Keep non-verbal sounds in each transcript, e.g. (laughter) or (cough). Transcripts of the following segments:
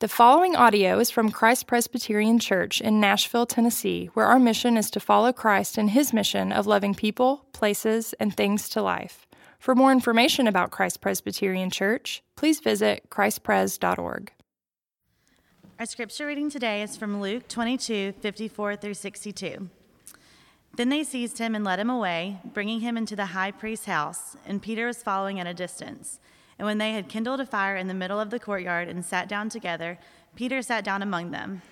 The following audio is from Christ Presbyterian Church in Nashville, Tennessee, where our mission is to follow Christ in his mission of loving people, places, and things to life. For more information about Christ Presbyterian Church, please visit christpres.org. Our scripture reading today is from Luke 22 54 through 62. Then they seized him and led him away, bringing him into the high priest's house, and Peter was following at a distance. And when they had kindled a fire in the middle of the courtyard and sat down together, Peter sat down among them.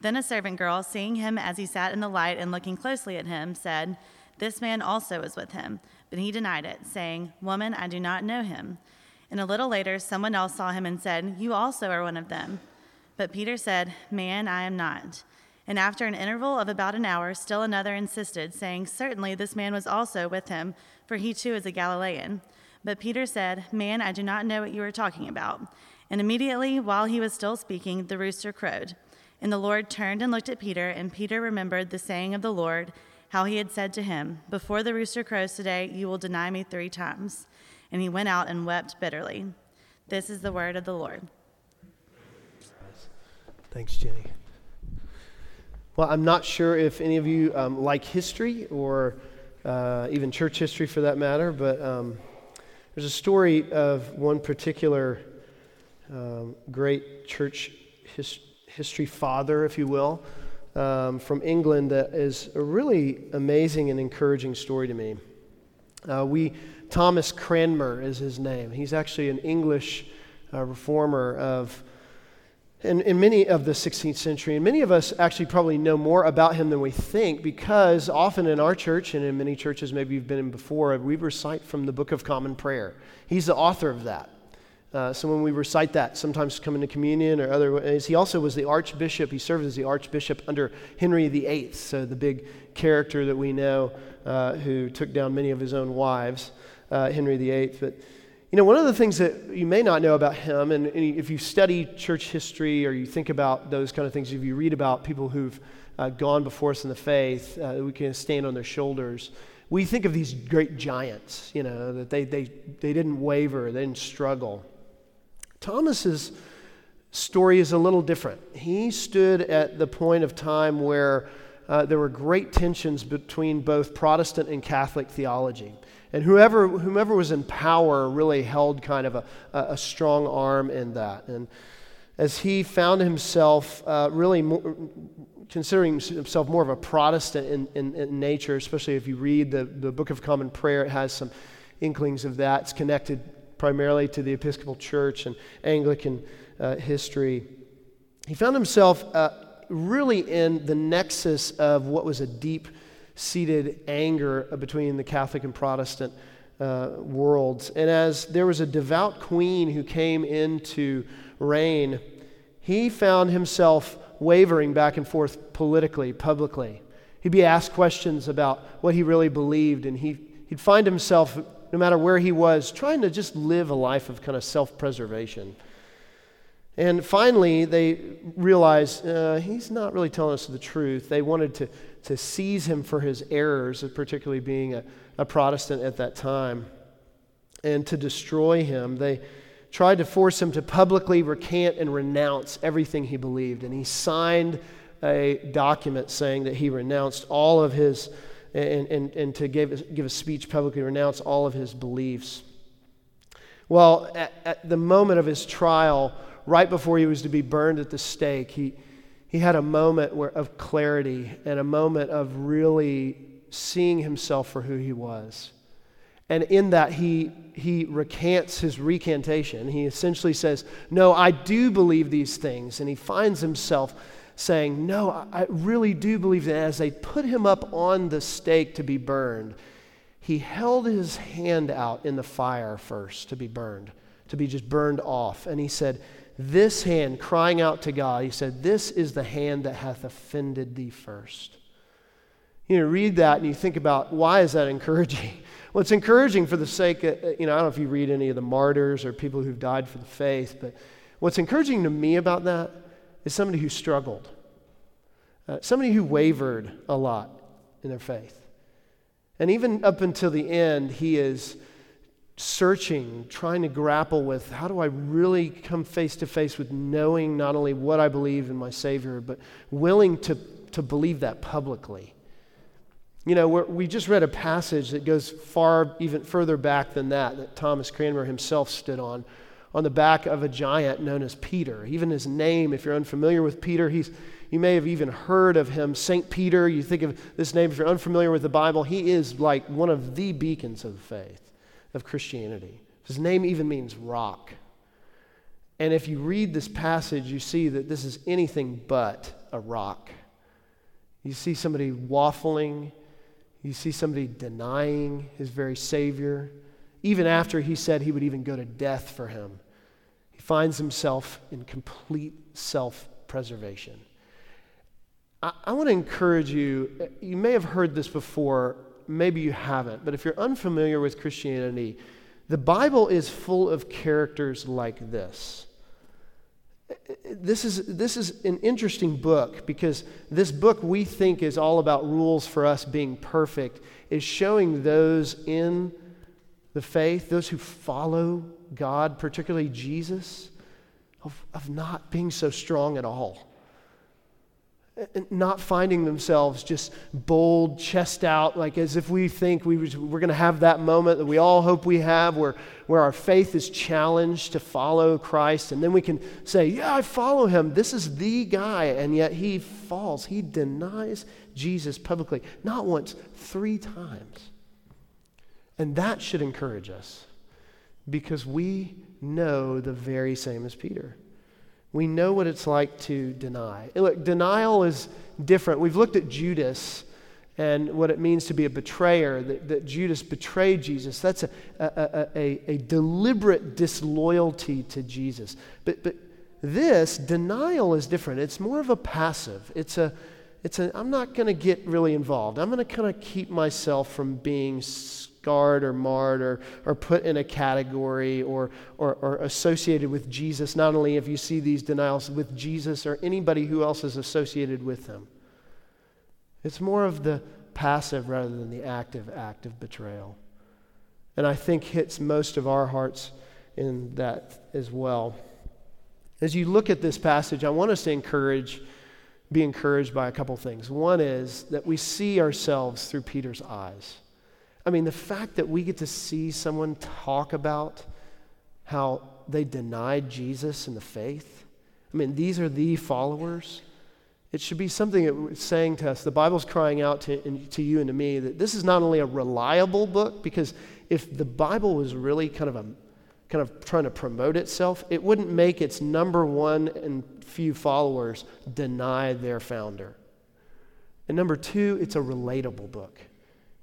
Then a servant girl, seeing him as he sat in the light and looking closely at him, said, This man also was with him. But he denied it, saying, Woman, I do not know him. And a little later, someone else saw him and said, You also are one of them. But Peter said, Man, I am not. And after an interval of about an hour, still another insisted, saying, Certainly this man was also with him, for he too is a Galilean. But Peter said, Man, I do not know what you are talking about. And immediately, while he was still speaking, the rooster crowed. And the Lord turned and looked at Peter, and Peter remembered the saying of the Lord, how he had said to him, Before the rooster crows today, you will deny me three times. And he went out and wept bitterly. This is the word of the Lord. Thanks, Jenny. Well, I'm not sure if any of you um, like history or uh, even church history for that matter, but um, there's a story of one particular um, great church his, history father, if you will, um, from England that is a really amazing and encouraging story to me. Uh, we, Thomas Cranmer is his name. He's actually an English uh, reformer of in, in many of the 16th century. And many of us actually probably know more about him than we think because often in our church and in many churches maybe you've been in before, we recite from the Book of Common Prayer. He's the author of that. Uh, so when we recite that, sometimes coming to communion or other ways, he also was the archbishop. He served as the archbishop under Henry VIII, so the big character that we know uh, who took down many of his own wives, uh, Henry VIII. But you know, one of the things that you may not know about him, and, if you study church history or you think about those kind of things, if you read about people who've uh, gone before us in the faith, uh, we can stand on their shoulders. We think of these great giants, you know, that they, they, they didn't waver, they didn't struggle. Thomas's story is a little different. He stood at the point of time where uh, there were great tensions between both Protestant and Catholic theology. And whoever, whomever was in power really held kind of a, a strong arm in that. And as he found himself uh, really more, considering himself more of a Protestant in, in, in, nature, especially if you read the, the Book of Common Prayer, it has some inklings of that. It's connected primarily to the Episcopal Church and Anglican uh, history. He found himself uh, really in the nexus of what was a deep seated anger between the Catholic and Protestant uh, worlds. And as there was a devout queen who came into reign, he found himself wavering back and forth politically, publicly. He'd be asked questions about what he really believed, and he, he'd find himself, no matter where he was, trying to just live a life of kind of self preservation. And finally, they realized uh, he's not really telling us the truth. They wanted to, to seize him for his errors, particularly being a, a Protestant at that time, and to destroy him. They tried to force him to publicly recant and renounce everything he believed. And he signed a document saying that he renounced all of his, and, and, and to give, give a speech publicly, renounce all of his beliefs. Well, at, at the moment of his trial, right before he was to be burned at the stake, he, he had a moment where, of clarity and a moment of really seeing himself for who he was. And in that, he, he recants his recantation. He essentially says, No, I do believe these things. And he finds himself saying, No, I really do believe that. As they put him up on the stake to be burned, he held his hand out in the fire first to be burned, to be just burned off. And he said, this hand crying out to God, he said, This is the hand that hath offended thee first. You know, read that and you think about why is that encouraging? (laughs) Well, it's encouraging for the sake of, you know, I don't know if you read any of the martyrs or people who've died for the faith, but what's encouraging to me about that is somebody who struggled, uh, somebody who wavered a lot in their faith. And even up until the end, he is searching, trying to grapple with how do I really come face to face with knowing not only what I believe in my Savior, but willing to, to believe that publicly. You know, we just read a passage that goes far, even further back than that, that Thomas Cranmer himself stood on, on the back of a giant known as Peter. Even his name, if you're unfamiliar with Peter, he's, you may have even heard of him, St. Peter. You think of this name, if you're unfamiliar with the Bible, he is like one of the beacons of faith, of Christianity. His name even means rock. And if you read this passage, you see that this is anything but a rock. You see somebody waffling you see somebody denying his very Savior, even after he said he would even go to death for him. He finds himself in complete self preservation. I, I want to encourage you, you may have heard this before, maybe you haven't, but if you're unfamiliar with Christianity, the Bible is full of characters like this. This is, this is an interesting book because this book we think is all about rules for us being perfect, is showing those in the faith, those who follow God, particularly Jesus, of, of not being so strong at all not finding themselves just bold, chest out, like as if we think we, we're going to have that moment that we all hope we have where, where our faith is challenged to follow Christ. And then we can say, Yeah, I follow him. This is the guy. And yet he falls. He denies Jesus publicly, not once, three times. And that should encourage us because we know the very same as Peter. We know what it's like to deny. look, denial is different. We've looked at Judas and what it means to be a betrayer, that, that Judas betrayed Jesus. That's a, a, a, a, deliberate disloyalty to Jesus. But, but this, denial, is different. It's more of a passive. It's a, it's a I'm not going to get really involved. I'm going to kind of keep myself from being scarred or marred or, or put in a category or, or, or associated with Jesus, not only if you see these denials with Jesus or anybody who else is associated with them, It's more of the passive rather than the active act of betrayal. And I think hits most of our hearts in that as well. As you look at this passage, I want us to encourage, be encouraged by a couple things. One is that we see ourselves through Peter's eyes. I mean, the fact that we get to see someone talk about how they denied Jesus and the faith. I mean, these are the followers. It should be something it's saying to us. The Bible's crying out to, to you and to me that this is not only a reliable book, because if the Bible was really kind of a kind of trying to promote itself, it wouldn't make its number one and few followers deny their founder. And number two, it's a relatable book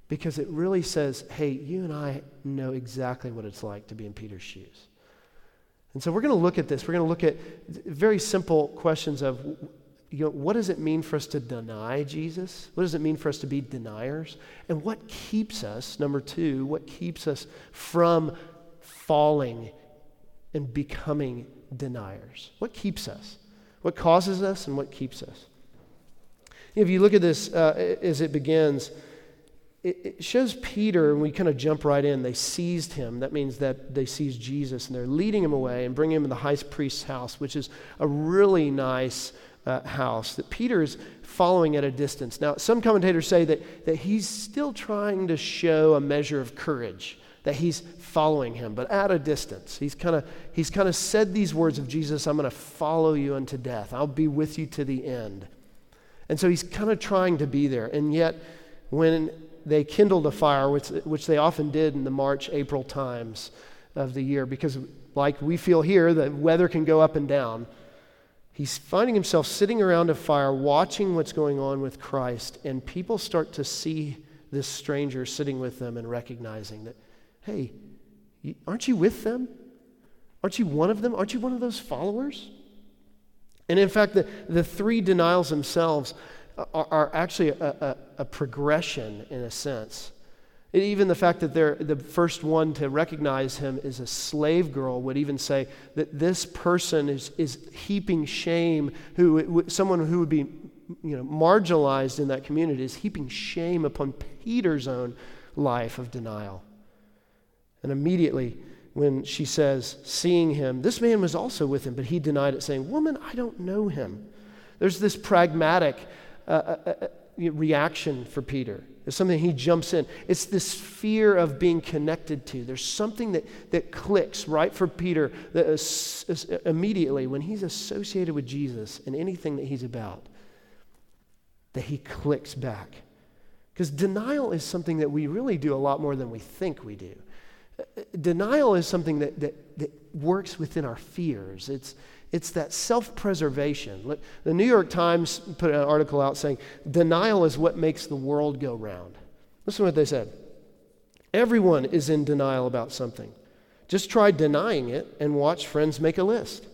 because it really says, hey, you and I know exactly what it's like to be in Peter's shoes. And so we're going to look at this. We're going to look at very simple questions of, you know, what does it mean for us to deny Jesus? What does it mean for us to be deniers? And what keeps us, number two, what keeps us from falling and becoming deniers? What keeps us? What causes us and what keeps us? If you look at this uh, as it begins, it, shows Peter, and we kind of jump right in, they seized him. That means that they seized Jesus, and they're leading him away and bringing him to the high priest's house, which is a really nice uh, house that Peter is following at a distance. Now, some commentators say that, that he's still trying to show a measure of courage, that he's following him, but at a distance. He's kind of he's kind of said these words of Jesus, I'm going to follow you unto death. I'll be with you to the end. And so he's kind of trying to be there. And yet, when they kindled a fire, which, which they often did in the March, April times of the year, because, like we feel here, the weather can go up and down. He's finding himself sitting around a fire, watching what's going on with Christ, and people start to see this stranger sitting with them and recognizing that, hey, aren't you with them? Aren't you one of them? Aren't you one of those followers? And in fact, the, the three denials themselves are, are actually a, a, a, progression in a sense. even the fact that they're the first one to recognize him is a slave girl would even say that this person is, is heaping shame, who, someone who would be you know, marginalized in that community is heaping shame upon Peter's own life of denial. And immediately, when she says, seeing him, this man was also with him, but he denied it, saying, Woman, I don't know him. There's this pragmatic uh, uh, uh, uh reaction for Peter. It's something he jumps in. It's this fear of being connected to. There's something that, that clicks right for Peter that is, is immediately when he's associated with Jesus and anything that he's about, that he clicks back. Because denial is something that we really do a lot more than we think we do. Denial is something that, that, that works within our fears. It's, it's that self preservation. The New York Times put an article out saying, Denial is what makes the world go round. Listen to what they said. Everyone is in denial about something. Just try denying it and watch friends make a list.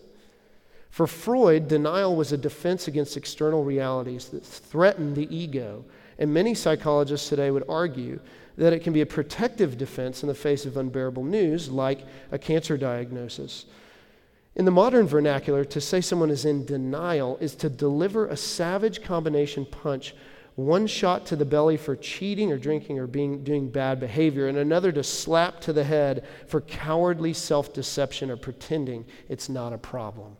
For Freud, denial was a defense against external realities that threatened the ego. And many psychologists today would argue that it can be a protective defense in the face of unbearable news, like a cancer diagnosis. In the modern vernacular, to say someone is in denial is to deliver a savage combination punch, one shot to the belly for cheating or drinking or being, doing bad behavior, and another to slap to the head for cowardly self deception or pretending it's not a problem.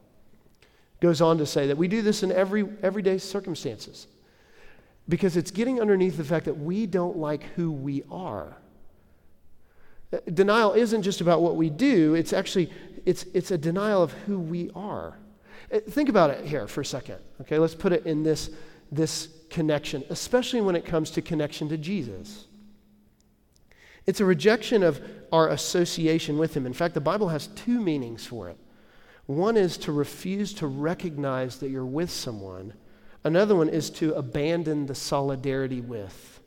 Goes on to say that we do this in every everyday circumstances because it's getting underneath the fact that we don't like who we are. Uh, denial isn't just about what we do, it's actually it's, it's a denial of who we are. Uh, think about it here for a second. Okay, let's put it in this, this connection, especially when it comes to connection to Jesus. It's a rejection of our association with him. In fact, the Bible has two meanings for it. One is to refuse to recognize that you're with someone, another one is to abandon the solidarity with.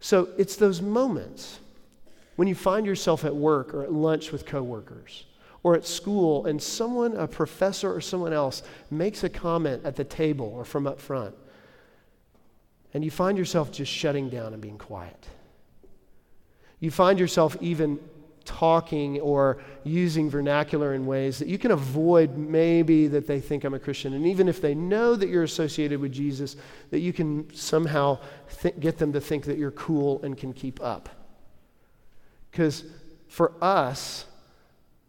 So it's those moments when you find yourself at work or at lunch with coworkers or at school and someone, a professor or someone else, makes a comment at the table or from up front, and you find yourself just shutting down and being quiet. You find yourself even talking or using vernacular in ways that you can avoid maybe that they think I'm a Christian. And even if they know that you're associated with Jesus, that you can somehow th- get them to think that you're cool and can keep up. Because for us,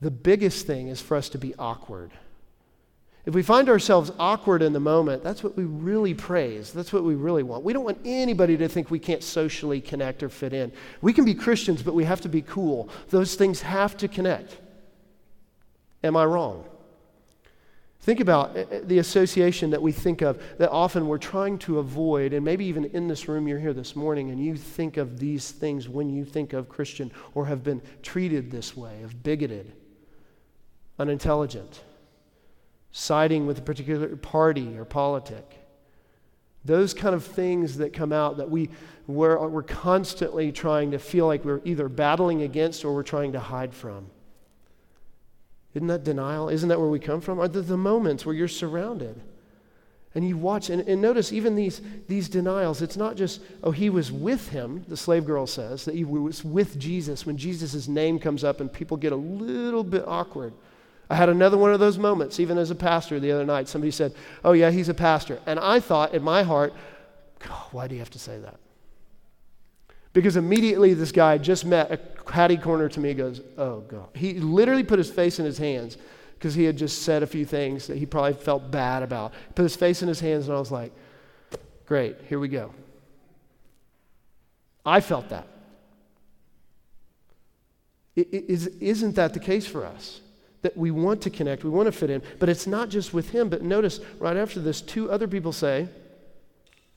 the biggest thing is for us to be awkward. If we find ourselves awkward in the moment, that's what we really praise. That's what we really want. We don't want anybody to think we can't socially connect or fit in. We can be Christians, but we have to be cool. Those things have to connect. Am I wrong? Think about eh, eh, the association that we think of that often we're trying to avoid, and maybe even in this room you're here this morning and you think of these things when you think of Christian or have been treated this way of bigoted, unintelligent, siding with a particular party or politic. Those kind of things that come out that we, we're, we're constantly trying to feel like we're either battling against or we're trying to hide from. Isn't that denial? Isn't that where we come from? Are there the moments where you're surrounded? And you watch, and, and, notice even these, these denials, it's not just, oh, he was with him, the slave girl says, that he was with Jesus when Jesus' name comes up and people get a little bit awkward. I had another one of those moments, even as a pastor the other night. Somebody said, oh, yeah, he's a pastor. And I thought in my heart, why do you have to say that? Because immediately this guy just met a catty corner to me goes, Oh, God. He literally put his face in his hands because he had just said a few things that he probably felt bad about. He put his face in his hands, and I was like, Great, here we go. I felt that. Isn't that the case for us? That we want to connect, we want to fit in, but it's not just with him. But notice right after this, two other people say,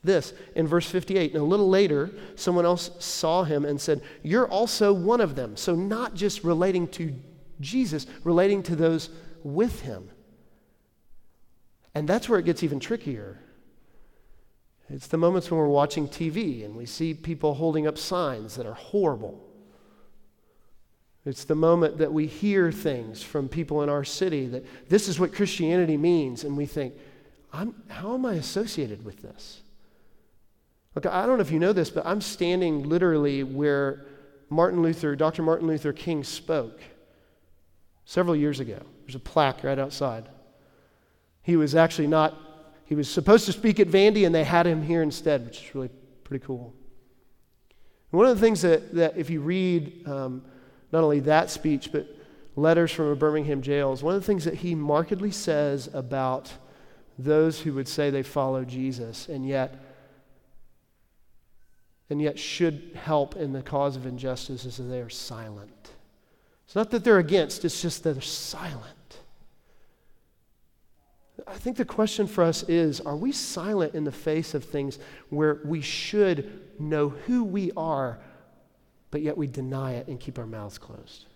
this in verse 58. And a little later, someone else saw him and said, You're also one of them. So, not just relating to Jesus, relating to those with him. And that's where it gets even trickier. It's the moments when we're watching TV and we see people holding up signs that are horrible. It's the moment that we hear things from people in our city that this is what Christianity means, and we think, how am I associated with this? Look, I don't know if you know this, but I'm standing literally where Martin Luther, Dr. Martin Luther King spoke several years ago. There's a plaque right outside. He was actually not, he was supposed to speak at Vandy, and they had him here instead, which is really pretty cool. One of the things that, that if you read um, not only that speech, but letters from a Birmingham jails, one of the things that he markedly says about those who would say they follow Jesus and yet and yet should help in the cause of injustice is that they are silent. It's not that they're against, it's just that they're silent. I think the question for us is are we silent in the face of things where we should know who we are, but yet we deny it and keep our mouths closed?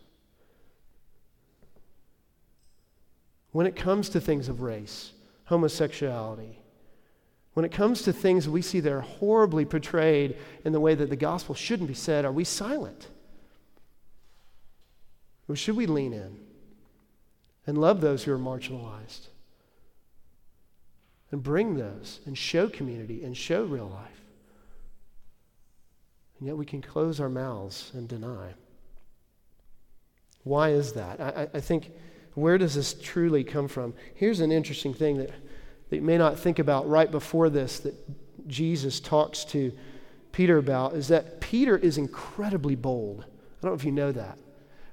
When it comes to things of race, homosexuality, when it comes to things we see that are horribly portrayed in the way that the gospel shouldn't be said, are we silent? Or should we lean in and love those who are marginalized? And bring those and show community and show real life. And yet we can close our mouths and deny. Why is that? I, I think, where does this truly come from? Here's an interesting thing that, that you may not think about right before this that Jesus talks to Peter about is that Peter is incredibly bold. I don't know if you know that.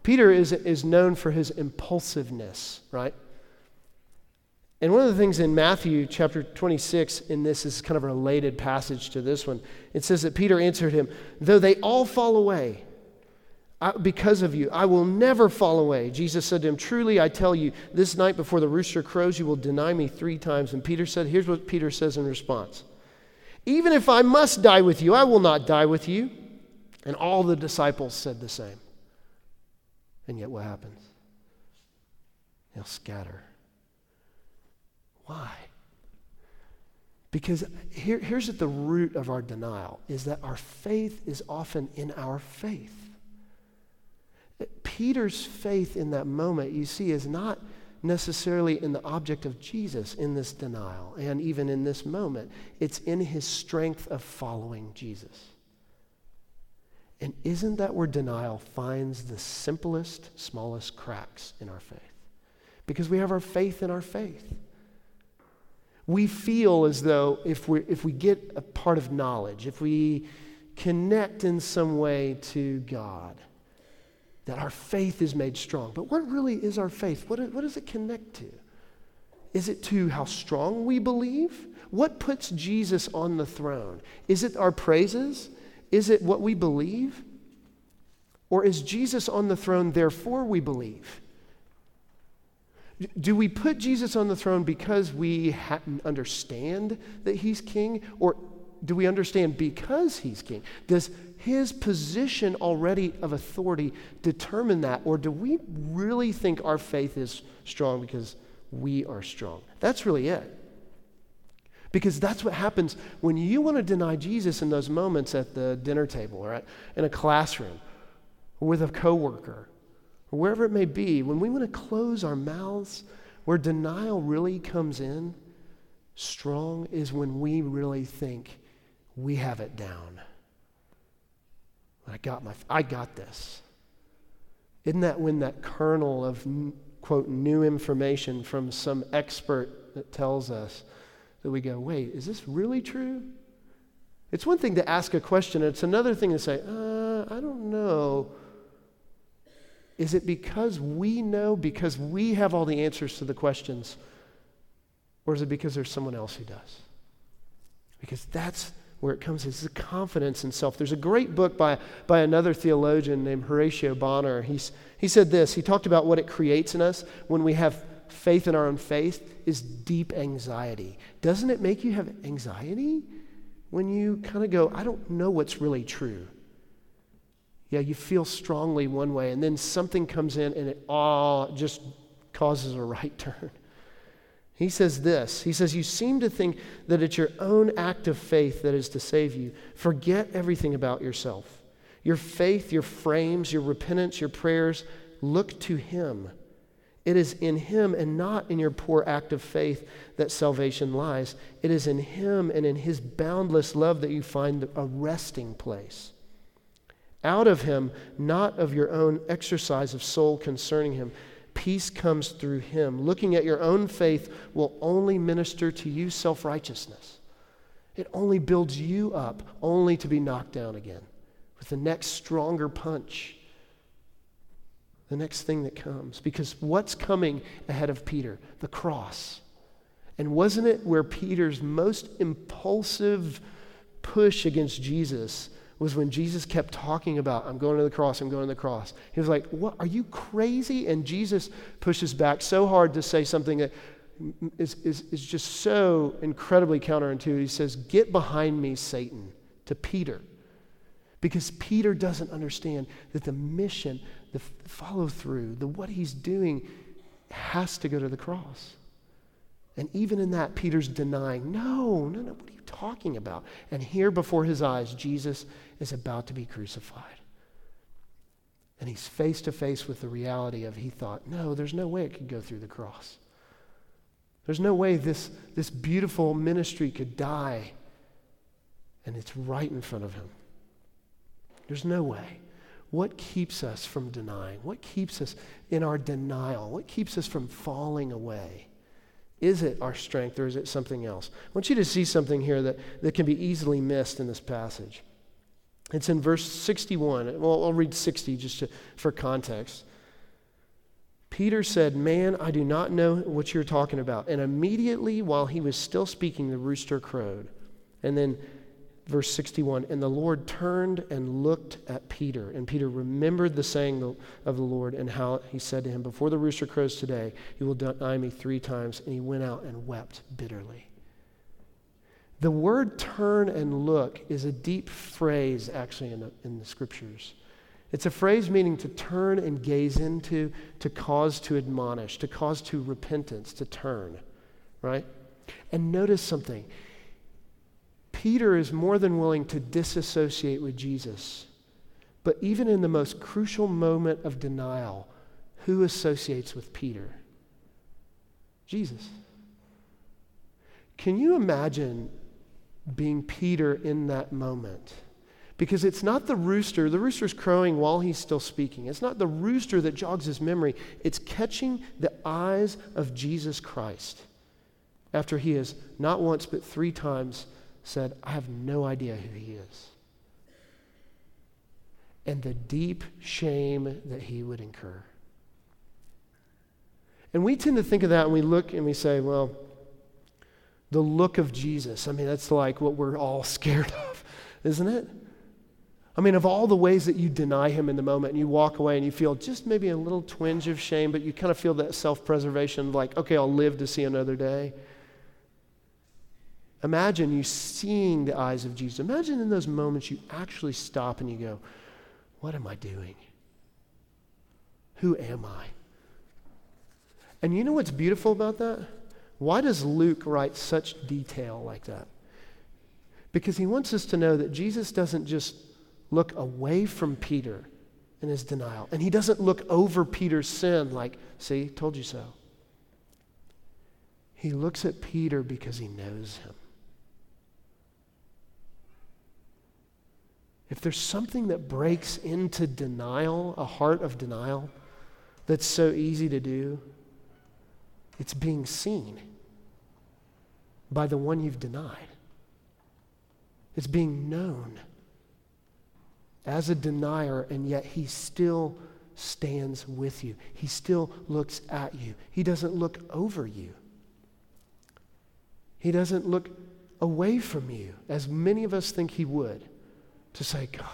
Peter is, is known for his impulsiveness, right? And one of the things in Matthew chapter 26, in this is kind of a related passage to this one. It says that Peter answered him, Though they all fall away I, because of you, I will never fall away. Jesus said to him, Truly I tell you, this night before the rooster crows, you will deny me three times. And Peter said, Here's what Peter says in response Even if I must die with you, I will not die with you. And all the disciples said the same. And yet, what happens? They'll scatter. Why? Because here, here's at the root of our denial is that our faith is often in our faith. Peter's faith in that moment, you see, is not necessarily in the object of Jesus in this denial and even in this moment. It's in his strength of following Jesus. And isn't that where denial finds the simplest, smallest cracks in our faith? Because we have our faith in our faith. We feel as though if, we if we get a part of knowledge, if we connect in some way to God, that our faith is made strong. But what really is our faith? What, what does it connect to? Is it to how strong we believe? What puts Jesus on the throne? Is it our praises? Is it what we believe? Or is Jesus on the throne, therefore we believe? Do we put Jesus on the throne because we understand that he's king? Or do we understand because he's king? Does his position already of authority determine that? Or do we really think our faith is strong because we are strong? That's really it. Because that's what happens when you want to deny Jesus in those moments at the dinner table or in a classroom or with a coworker or wherever it may be. When we want to close our mouths, where denial really comes in strong is when we really think we have it down. I got my I got this. Isn't that when that kernel of quote new information from some expert that tells us that we go, wait, is this really true? It's one thing to ask a question, it's another thing to say, uh, I don't know. Is it because we know, because we have all the answers to the questions? Or is it because there's someone else who does? Because that's where it comes. It's the confidence in self. There's a great book by, by another theologian named Horatio Bonar. He's, he said this. He talked about what it creates in us when we have faith in our own faith is deep anxiety. Doesn't it make you have anxiety when you kind of go, I don't know what's really true? Yeah, you feel strongly one way, and then something comes in and it all just causes a right (laughs) turn. He says this He says, You seem to think that it's your own act of faith that is to save you. Forget everything about yourself. Your faith, your frames, your repentance, your prayers, look to Him. It is in Him and not in your poor act of faith that salvation lies. It is in Him and in His boundless love that you find a resting place. Out of Him, not of your own exercise of soul concerning Him. Peace comes through Him. Looking at your own faith will only minister to you self righteousness. It only builds you up, only to be knocked down again with the next stronger punch the next thing that comes. Because what's coming ahead of Peter? The cross. And wasn't it where Peter's most impulsive push against Jesus was when Jesus kept talking about, I'm going to the cross, I'm going to the cross. He was like, What? Are you crazy? And Jesus pushes back so hard to say something that is, is, is just so incredibly counterintuitive. He says, Get behind me, Satan, to Peter. Because Peter doesn't understand that the mission, the follow through, the what he's doing has to go to the cross. And even in that, Peter's denying, no, no, no, what are you talking about? And here before his eyes, Jesus is about to be crucified. And he's face to face with the reality of he thought, no, there's no way it could go through the cross. There's no way this, this beautiful ministry could die. And it's right in front of him. There's no way. What keeps us from denying? What keeps us in our denial? What keeps us from falling away? Is it our strength or is it something else? I want you to see something here that, that can be easily missed in this passage. It's in verse 61. Well, I'll read 60 just to, for context. Peter said, Man, I do not know what you're talking about. And immediately while he was still speaking, the rooster crowed. And then verse 61 And the Lord turned and looked at Peter. And Peter remembered the saying of the Lord and how he said to him, Before the rooster crows today, you will deny me three times. And he went out and wept bitterly. The word turn and look is a deep phrase, actually, in the, in the scriptures. It's a phrase meaning to turn and gaze into, to cause to admonish, to cause to repentance, to turn, right? And notice something Peter is more than willing to disassociate with Jesus. But even in the most crucial moment of denial, who associates with Peter? Jesus. Can you imagine being Peter in that moment? Because it's not the rooster, the rooster's crowing while he's still speaking. It's not the rooster that jogs his memory, it's catching the eyes of Jesus Christ after he has not once but three times said, I have no idea who he is. And the deep shame that he would incur. And we tend to think of that and we look and we say, well, the look of Jesus. I mean, that's like what we're all (laughs) scared of, isn't it? I mean, of all the ways that you deny him in the moment and you walk away and you feel just maybe a little twinge of shame, but you kind of feel that self preservation, like, okay, I'll live to see another day. Imagine you seeing the eyes of Jesus. Imagine in those moments you actually stop and you go, What am I doing? Who am I? And you know what's beautiful about that? Why does Luke write such detail like that? Because he wants us to know that Jesus doesn't just look away from Peter in his denial, and he doesn't look over Peter's sin like, see, told you so. He looks at Peter because he knows him. If there's something that breaks into denial, a heart of denial, that's so easy to do, it's being seen by the one you've denied. It's being known as a denier, and yet he still stands with you. He still looks at you. He doesn't look over you. He doesn't look away from you, as many of us think he would to say, God.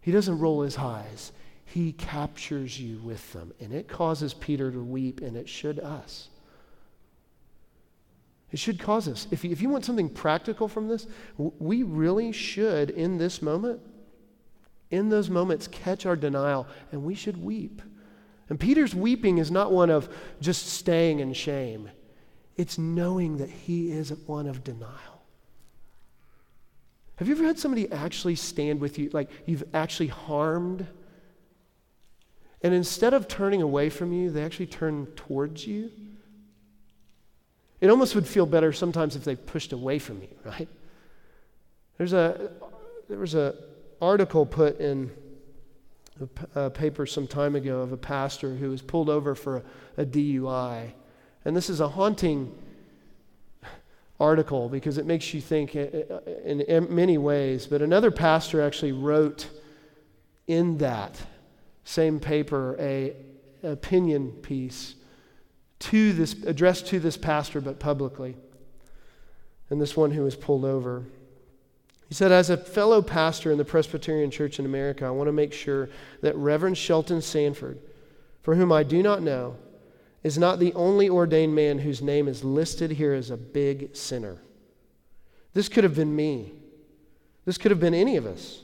He doesn't roll his eyes. He captures you with them. And it causes Peter to weep, and it should us. It should cause us. If you, if you want something practical from this, we really should, in this moment, in those moments, catch our denial, and we should weep. And Peter's weeping is not one of just staying in shame, it's knowing that he is one of denial. Have you ever had somebody actually stand with you, like you've actually harmed? And instead of turning away from you, they actually turn towards you? It almost would feel better sometimes if they pushed away from you, (laughs) right? There's a, there was an article put in a, paper some time ago of a pastor who was pulled over for a, a DUI. And this is a haunting article because it makes you think eh, eh, eh, in many ways. But another pastor actually wrote in that same paper, a opinion piece to this addressed to this pastor but publicly. And this one who was pulled over. He said, As a fellow pastor in the Presbyterian Church in America, I want to make sure that Reverend Shelton Sanford, for whom I do not know, is not the only ordained man whose name is listed here as a big sinner. This could have been me. This could have been any of us.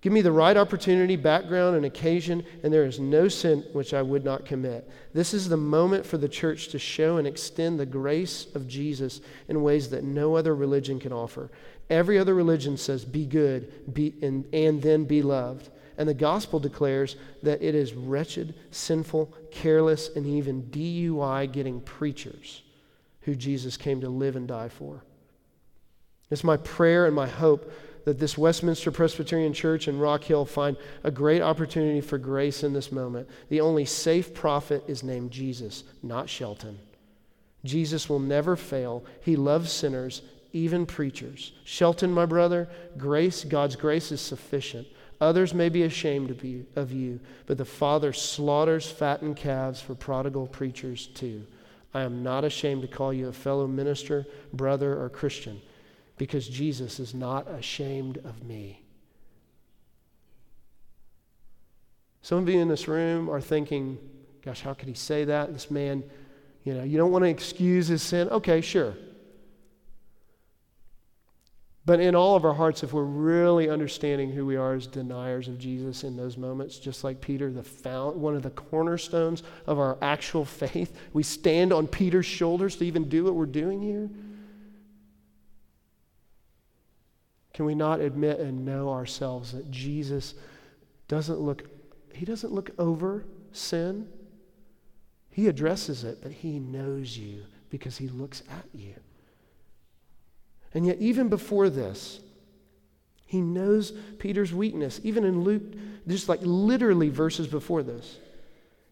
Give me the right opportunity, background, and occasion, and there is no sin which I would not commit. This is the moment for the church to show and extend the grace of Jesus in ways that no other religion can offer. Every other religion says, be good, be, and, and then be loved. And the gospel declares that it is wretched, sinful, careless, and even DUI getting preachers who Jesus came to live and die for. It's my prayer and my hope that this Westminster Presbyterian Church in Rock Hill find a great opportunity for grace in this moment. The only safe prophet is named Jesus, not Shelton. Jesus will never fail. He loves sinners, even preachers. Shelton, my brother, grace, God's grace is sufficient. Others may be ashamed of you, of you, but the Father slaughters fattened calves for prodigal preachers too. I am not ashamed to call you a fellow minister, brother, or Christian because Jesus is not ashamed of me. Some of you in this room are thinking, gosh, how could he say that? This man, you know, you don't want to excuse his sin. Okay, sure. But in all of our hearts, if we're really understanding who we are as deniers of Jesus in those moments, just like Peter, the found, one of the cornerstones of our actual faith, (laughs) we stand on Peter's shoulders to even do what we're doing here. Can we not admit and know ourselves that Jesus doesn't look, he doesn't look over sin? He addresses it, but he knows you because he looks at you. And yet, even before this, he knows Peter's weakness. Even in Luke, just like literally verses before this,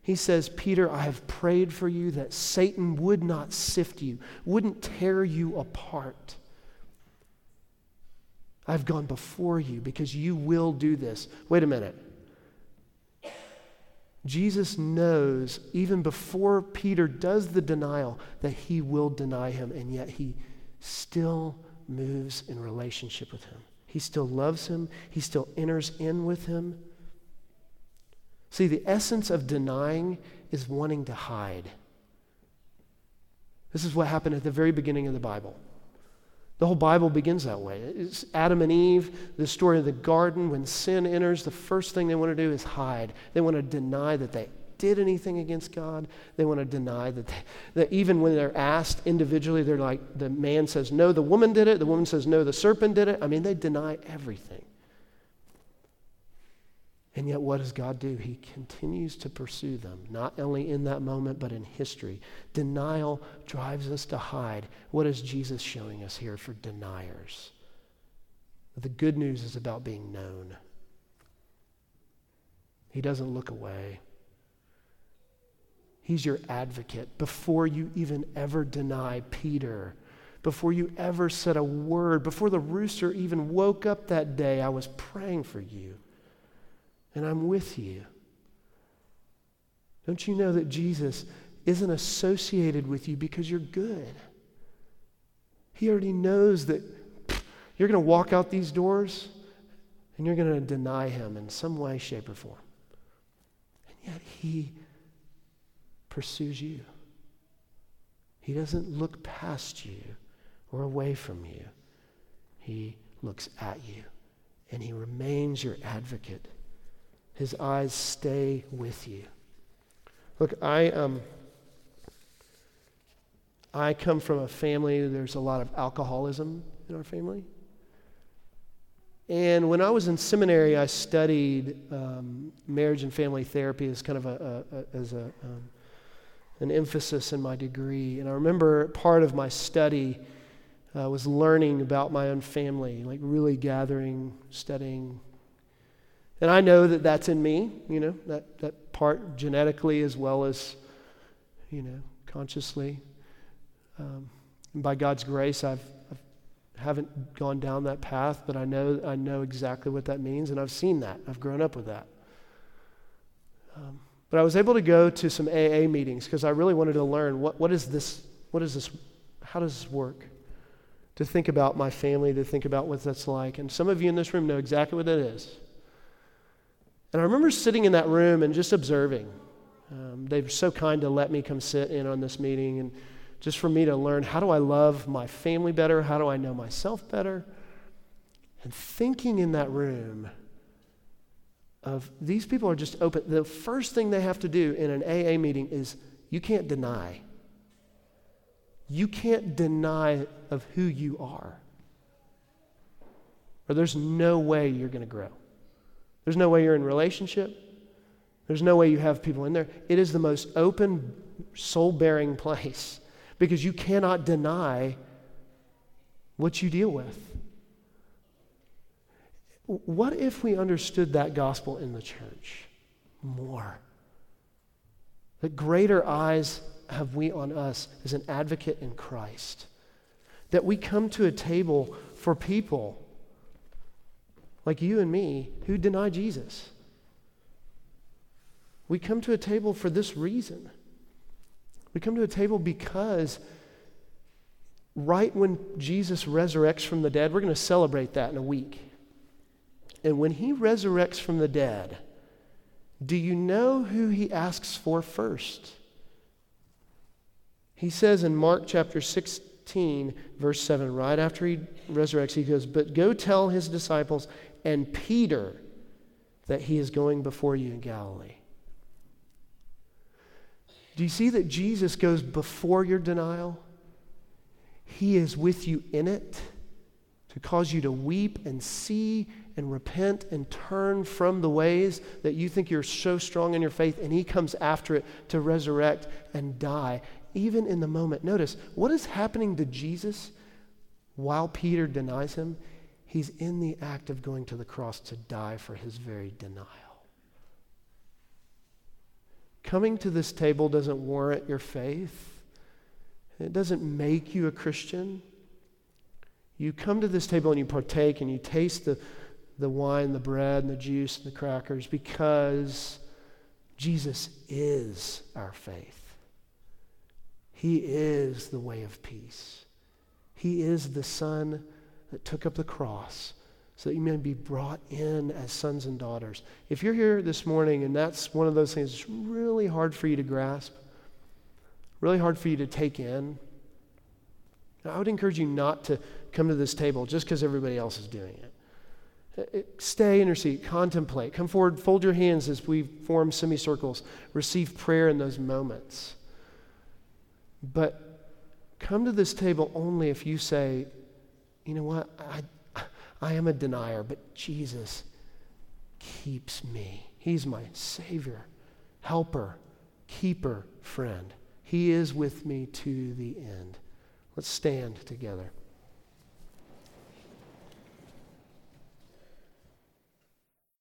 he says, Peter, I have prayed for you that Satan would not sift you, wouldn't tear you apart. I've gone before you because you will do this. Wait a minute. Jesus knows, even before Peter does the denial, that he will deny him, and yet he still moves in relationship with him. He still loves him, he still enters in with him. See, the essence of denying is wanting to hide. This is what happened at the very beginning of the Bible. The whole Bible begins that way. It's Adam and Eve, the story of the garden. When sin enters, the first thing they want to do is hide. They want to deny that they did anything against God. They want to deny that, they, that even when they're asked individually, they're like, the man says, no, the woman did it. The woman says, no, the serpent did it. I mean, they deny everything. And yet, what does God do? He continues to pursue them, not only in that moment, but in history. Denial drives us to hide. What is Jesus showing us here for deniers? The good news is about being known. He doesn't look away. He's your advocate. Before you even ever deny Peter, before you ever said a word, before the rooster even woke up that day, I was praying for you and I'm with you. Don't you know that Jesus isn't associated with you because you're good? He already knows that you're going to walk out these doors and you're going to deny him in some way, shape, or form. And yet he pursues you. He doesn't look past you or away from you. He looks at you and he remains your advocate his eyes stay with you. Look, I um, I come from a family. There's a lot of alcoholism in our family. And when I was in seminary, I studied um, marriage and family therapy as kind of a, a, a as a um, an emphasis in my degree. And I remember part of my study uh, was learning about my own family, like really gathering, studying and I know that that's in me, you know, that, that part genetically as well as, you know, consciously. Um, and by God's grace, I've, I've haven't gone down that path, but I know I know exactly what that means, and I've seen that. I've grown up with that. But I was able to go to some AA meetings because I really wanted to learn what, what is this, what is this, how does this work? To think about my family, to think about what that's like. And some of you in this room know exactly what that is. And I remember sitting in that room and just observing. Um, they were so kind to let me come sit in on this meeting and just for me to learn how do I love my family better? How do I know myself better? And thinking in that room of these people are just open. The first thing they have to do in an AA meeting is you can't deny. You can't deny of who you are. Or there's no way you're going to grow. There's no way you're in relationship. There's no way you have people in there. It is the most open, soul baring (laughs) place because you cannot deny what you deal with. What if we understood that gospel in the church more? That greater eyes have we on us as an advocate in Christ. That we come to a table for people like you and me who deny Jesus. We come to a table for this reason. We come to a table because right when Jesus resurrects from the dead, we're going to celebrate that in a week. And when he resurrects from the dead, do you know who he asks for first? He says in Mark chapter 16, verse 7, right after he resurrects, he goes, But go tell his disciples and Peter that he is going before you in Galilee. Do you see that Jesus goes before your denial? He is with you in it to cause you to weep and see and repent and turn from the ways that you think you're so strong in your faith, and He comes after it to resurrect and die, even in the moment. Notice what is happening to Jesus while Peter denies Him? He's in the act of going to the cross to die for His very denial. Coming to this table doesn't warrant your faith, it doesn't make you a Christian. You come to this table and you partake and you taste the, the wine, the bread, and the juice, and the crackers because Jesus is our faith. He is the way of peace. He is the Son that took up the cross so that you may be brought in as sons and daughters. If you're here this morning and that's one of those things that's really hard for you to grasp, really hard for you to take in, I would encourage you not to come to this table just because everybody else is doing it. Stay in your seat, contemplate, come forward, fold your hands as we form semicircles, receive prayer in those moments. But come to this table only if you say, you know what, I, I am a denier, but Jesus keeps me. He's my Savior, helper, keeper, friend. He is with me to the end. Let's stand together.